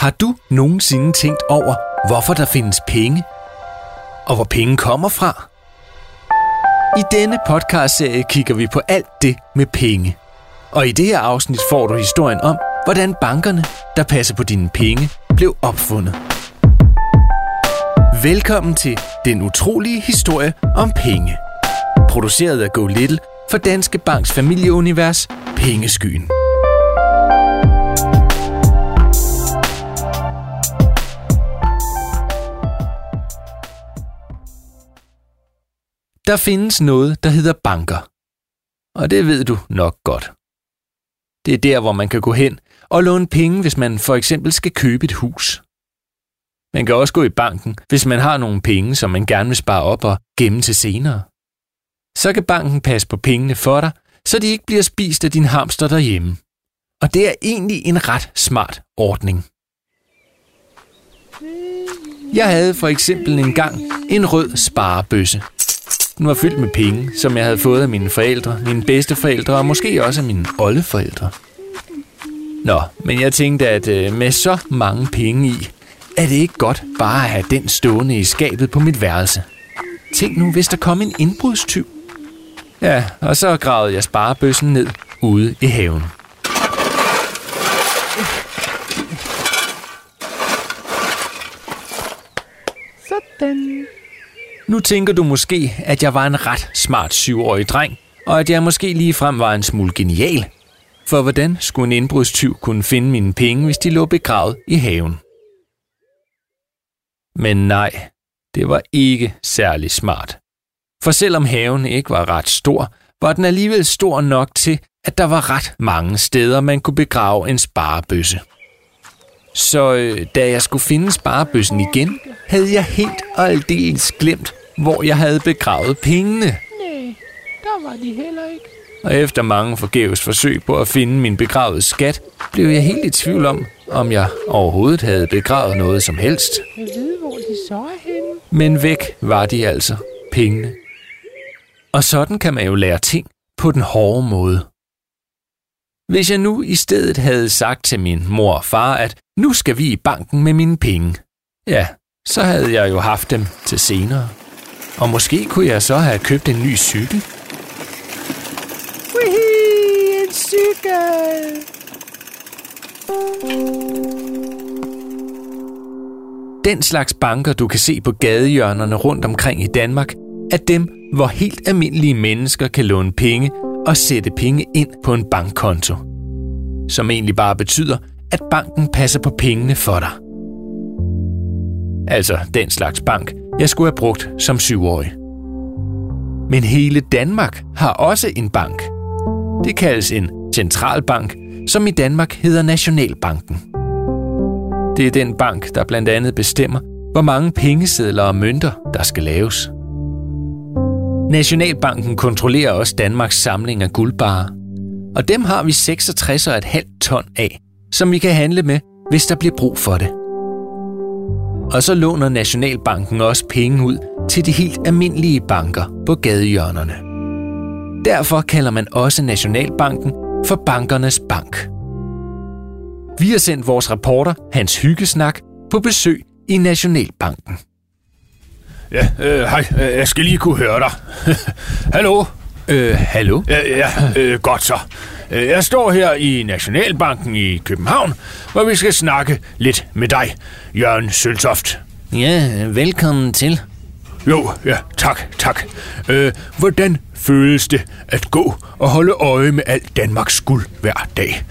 Har du nogensinde tænkt over, hvorfor der findes penge? Og hvor penge kommer fra? I denne podcastserie kigger vi på alt det med penge. Og i det her afsnit får du historien om, hvordan bankerne, der passer på dine penge, blev opfundet. Velkommen til Den utrolige historie om penge. Produceret af Go Little for Danske Banks familieunivers Pengeskyen. Der findes noget, der hedder banker. Og det ved du nok godt. Det er der, hvor man kan gå hen og låne penge, hvis man for eksempel skal købe et hus. Man kan også gå i banken, hvis man har nogle penge, som man gerne vil spare op og gemme til senere. Så kan banken passe på pengene for dig, så de ikke bliver spist af din hamster derhjemme. Og det er egentlig en ret smart ordning. Jeg havde for eksempel engang en rød sparebøsse. Den var fyldt med penge, som jeg havde fået af mine forældre, mine bedsteforældre og måske også af mine oldeforældre. Nå, men jeg tænkte, at øh, med så mange penge i, er det ikke godt bare at have den stående i skabet på mit værelse. Tænk nu, hvis der kom en indbrudstyv. Ja, og så gravede jeg sparebøssen ned ude i haven. Sådan. Nu tænker du måske, at jeg var en ret smart syvårig dreng, og at jeg måske lige frem var en smule genial. For hvordan skulle en indbrudstyv kunne finde mine penge, hvis de lå begravet i haven? Men nej, det var ikke særlig smart. For selvom haven ikke var ret stor, var den alligevel stor nok til, at der var ret mange steder, man kunne begrave en sparebøsse. Så øh, da jeg skulle finde sparebøssen igen, havde jeg helt og aldeles glemt, hvor jeg havde begravet pengene. Nej, der var de heller ikke. Og efter mange forgæves forsøg på at finde min begravede skat, blev jeg helt i tvivl om, om jeg overhovedet havde begravet noget som helst. Jeg ved, hvor de så er henne. Men væk var de altså, pengene. Og sådan kan man jo lære ting på den hårde måde. Hvis jeg nu i stedet havde sagt til min mor og far, at nu skal vi i banken med mine penge, ja, så havde jeg jo haft dem til senere. Og måske kunne jeg så have købt en ny cykel. Wihii, en cykel. Den slags banker, du kan se på gadehjørnerne rundt omkring i Danmark, er dem, hvor helt almindelige mennesker kan låne penge og sætte penge ind på en bankkonto. Som egentlig bare betyder, at banken passer på pengene for dig. Altså den slags bank, jeg skulle have brugt som syvårig. Men hele Danmark har også en bank. Det kaldes en centralbank, som i Danmark hedder Nationalbanken. Det er den bank, der blandt andet bestemmer, hvor mange pengesedler og mønter, der skal laves. Nationalbanken kontrollerer også Danmarks samling af guldbarer, og dem har vi 66,5 ton af, som vi kan handle med, hvis der bliver brug for det. Og så låner Nationalbanken også penge ud til de helt almindelige banker på gadehjørnerne. Derfor kalder man også Nationalbanken for bankernes bank. Vi har sendt vores reporter Hans Hyggesnak på besøg i Nationalbanken. Ja, øh, hej. Øh, Jeg skal lige kunne høre dig. Hallo? Øh, hallo? Ja, ja øh, godt så. Øh, Jeg står her i Nationalbanken i København, hvor vi skal snakke lidt med dig, Jørgen Søltoft. Ja, velkommen til. Jo, ja, tak, tak. Øh, hvordan føles det at gå og holde øje med alt Danmarks guld hver dag?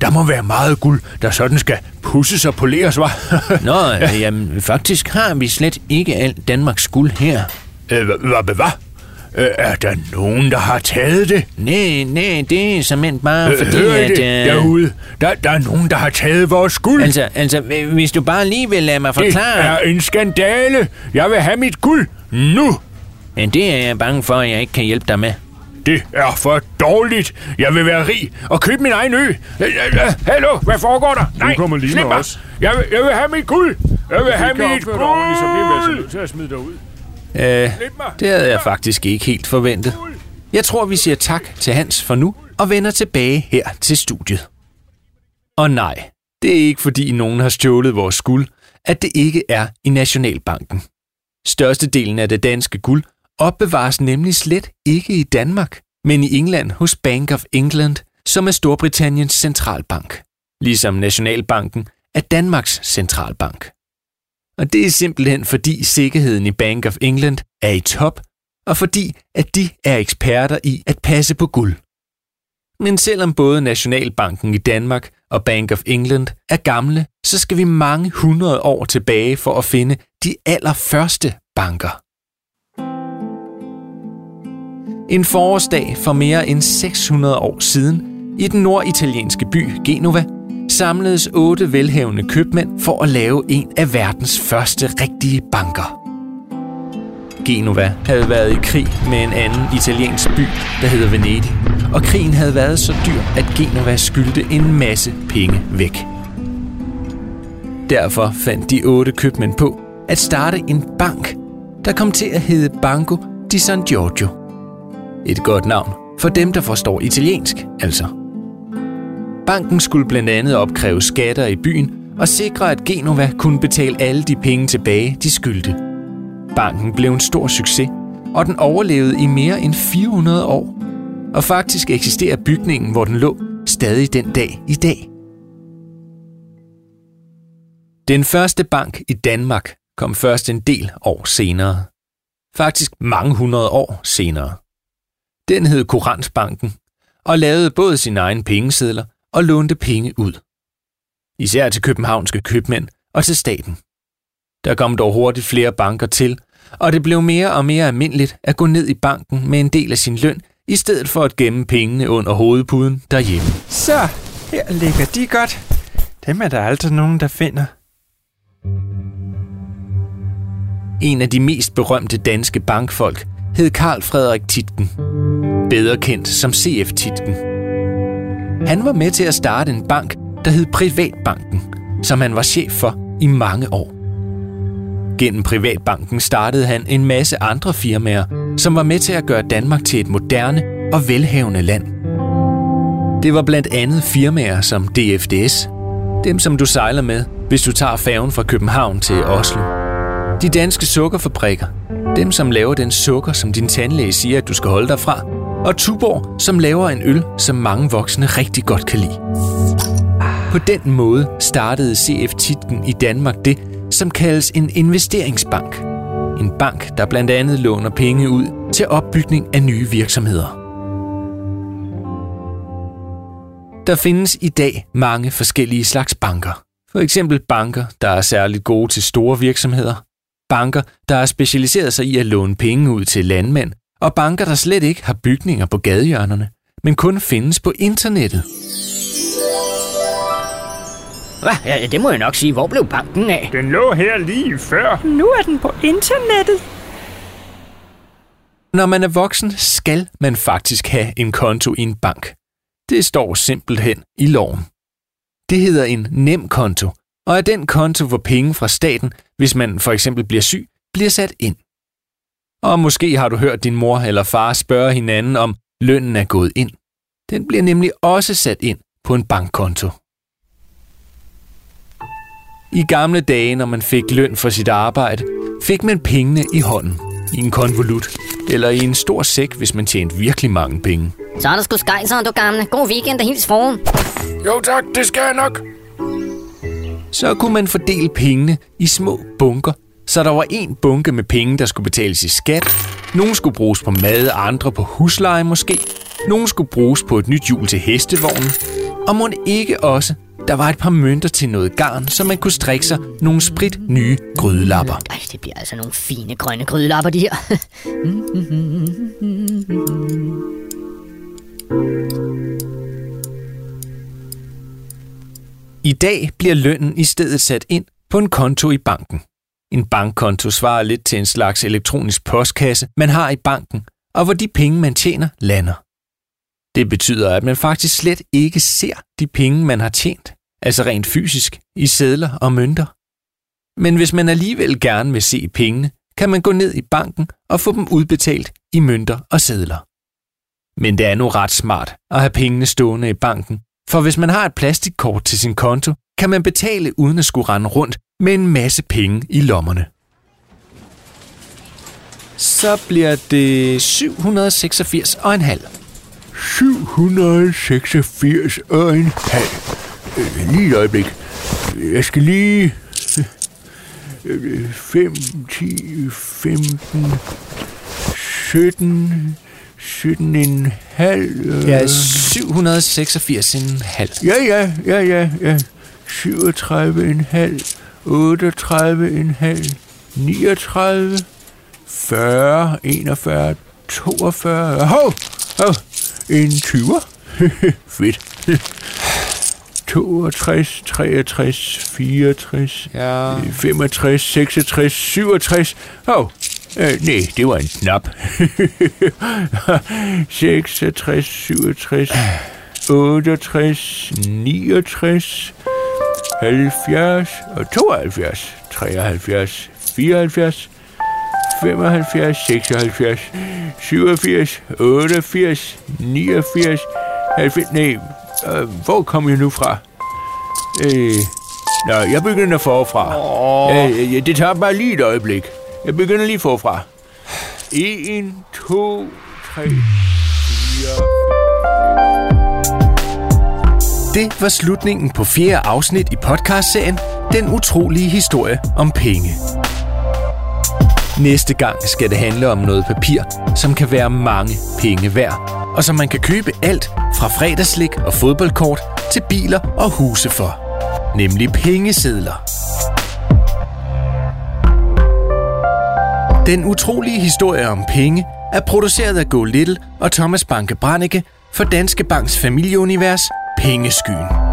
Der må være meget guld, der sådan skal pusses og poleres, var. Nå, ja. jamen, faktisk har vi slet ikke alt Danmarks guld her. øh, hvad, hvad, hvad? Øh, er der nogen, der har taget det? Nej, nej, det er simpelthen bare Øh, fordi, hører I at... det øh, derude? Der, der er nogen, der har taget vores guld. Altså, altså, hvis du bare lige vil lade mig Det forklare... er en skandale. Jeg vil have mit guld nu. Men det er jeg bange for, at jeg ikke kan hjælpe dig med. Det er for dårligt. Jeg vil være rig og købe min egen ø. Øh, øh, øh, Hallo, hvad foregår der? Nej, kommer lige slip med mig. os. Jeg vil, jeg vil have mit guld. Jeg vil have du mit ordentligt, så bliver vi altså guld. nødt til at smide dig ud. Øh, det havde jeg faktisk ikke helt forventet. Jeg tror, vi siger tak til Hans for nu og vender tilbage her til studiet. Og nej, Det er ikke fordi nogen har stjålet vores guld, at det ikke er i Nationalbanken. Størstedelen af det danske guld opbevares nemlig slet ikke i Danmark, men i England hos Bank of England, som er Storbritanniens centralbank. Ligesom Nationalbanken er Danmarks centralbank. Og det er simpelthen fordi sikkerheden i Bank of England er i top, og fordi at de er eksperter i at passe på guld. Men selvom både Nationalbanken i Danmark og Bank of England er gamle, så skal vi mange hundrede år tilbage for at finde de allerførste banker. En forårsdag for mere end 600 år siden i den norditalienske by Genova samledes otte velhavende købmænd for at lave en af verdens første rigtige banker. Genova havde været i krig med en anden italiensk by, der hedder Venedig, og krigen havde været så dyr, at Genova skyldte en masse penge væk. Derfor fandt de otte købmænd på at starte en bank, der kom til at hedde Banco di San Giorgio. Et godt navn for dem, der forstår italiensk, altså. Banken skulle blandt andet opkræve skatter i byen og sikre, at Genova kunne betale alle de penge tilbage, de skyldte. Banken blev en stor succes, og den overlevede i mere end 400 år. Og faktisk eksisterer bygningen, hvor den lå, stadig den dag i dag. Den første bank i Danmark kom først en del år senere. Faktisk mange hundrede år senere. Den hed Kurantbanken og lavede både sine egne pengesedler og lånte penge ud. Især til københavnske købmænd og til staten. Der kom dog hurtigt flere banker til, og det blev mere og mere almindeligt at gå ned i banken med en del af sin løn, i stedet for at gemme pengene under hovedpuden derhjemme. Så, her ligger de godt. Dem er der altid nogen, der finder. En af de mest berømte danske bankfolk hed Karl Frederik Titken, bedre kendt som CF Titken. Han var med til at starte en bank, der hed Privatbanken, som han var chef for i mange år. Gennem Privatbanken startede han en masse andre firmaer, som var med til at gøre Danmark til et moderne og velhavende land. Det var blandt andet firmaer som DFDS, dem som du sejler med, hvis du tager færgen fra København til Oslo. De danske sukkerfabrikker, dem som laver den sukker, som din tandlæge siger, at du skal holde dig fra. Og Tuborg, som laver en øl, som mange voksne rigtig godt kan lide. På den måde startede CF Titken i Danmark det, som kaldes en investeringsbank. En bank, der blandt andet låner penge ud til opbygning af nye virksomheder. Der findes i dag mange forskellige slags banker. For eksempel banker, der er særligt gode til store virksomheder, banker, der har specialiseret sig i at låne penge ud til landmænd, og banker, der slet ikke har bygninger på gadehjørnerne, men kun findes på internettet. Hva? Ja, det må jeg nok sige. Hvor blev banken af? Den lå her lige før. Nu er den på internettet. Når man er voksen, skal man faktisk have en konto i en bank. Det står simpelthen i loven. Det hedder en nem konto, og er den konto, hvor penge fra staten, hvis man for eksempel bliver syg, bliver sat ind. Og måske har du hørt din mor eller far spørge hinanden, om lønnen er gået ind. Den bliver nemlig også sat ind på en bankkonto. I gamle dage, når man fik løn for sit arbejde, fik man pengene i hånden, i en konvolut, eller i en stor sæk, hvis man tjente virkelig mange penge. Så er der sgu skejser, du gamle. God weekend og hils foran. Jo tak, det skal jeg nok. Så kunne man fordele pengene i små bunker, så der var en bunke med penge, der skulle betales i skat. Nogle skulle bruges på mad, andre på husleje måske. Nogle skulle bruges på et nyt hjul til hestevognen. Og må ikke også, der var et par mønter til noget garn, så man kunne strikke sig nogle sprit nye grydelapper. Ej, det bliver altså nogle fine grønne grydelapper, de her. I dag bliver lønnen i stedet sat ind på en konto i banken. En bankkonto svarer lidt til en slags elektronisk postkasse, man har i banken, og hvor de penge, man tjener, lander. Det betyder, at man faktisk slet ikke ser de penge, man har tjent, altså rent fysisk, i sedler og mønter. Men hvis man alligevel gerne vil se pengene, kan man gå ned i banken og få dem udbetalt i mønter og sedler. Men det er nu ret smart at have pengene stående i banken, for hvis man har et plastikkort til sin konto, kan man betale uden at skulle rende rundt med en masse penge i lommerne. Så bliver det 786 og en halv. 786 og en halv. Øh, lige et øjeblik. Jeg skal lige... 5, 10, 15, 17, 17 en halv. øh. Ja, 786 en halv. Ja, ja, ja, ja, ja. 37 en halv, 38 en halv, 39, 40, 41, 42. Hov, hov, en 20'er. Fedt. 62, 63, 64, Ja. 65, 66, 67. Hov, øh, nej, det var en knap. 66, 67, 68, 69, 70 og 72, 73, 74, 75, 76, 87, 88, 89, 90, nej, øh, hvor kom jeg nu fra? Øh, nå, jeg begynder forfra. Oh. Øh, øh, det tager bare lige et øjeblik. Jeg begynder lige forfra. 1, 2, 3, 4, det var slutningen på fjerde afsnit i podcastserien Den utrolige historie om penge. Næste gang skal det handle om noget papir, som kan være mange penge værd, og som man kan købe alt fra fredagslik og fodboldkort til biler og huse for. Nemlig pengesedler. Den utrolige historie om penge er produceret af Go Little og Thomas Banke Brannicke for Danske Banks familieunivers Pengeskyen.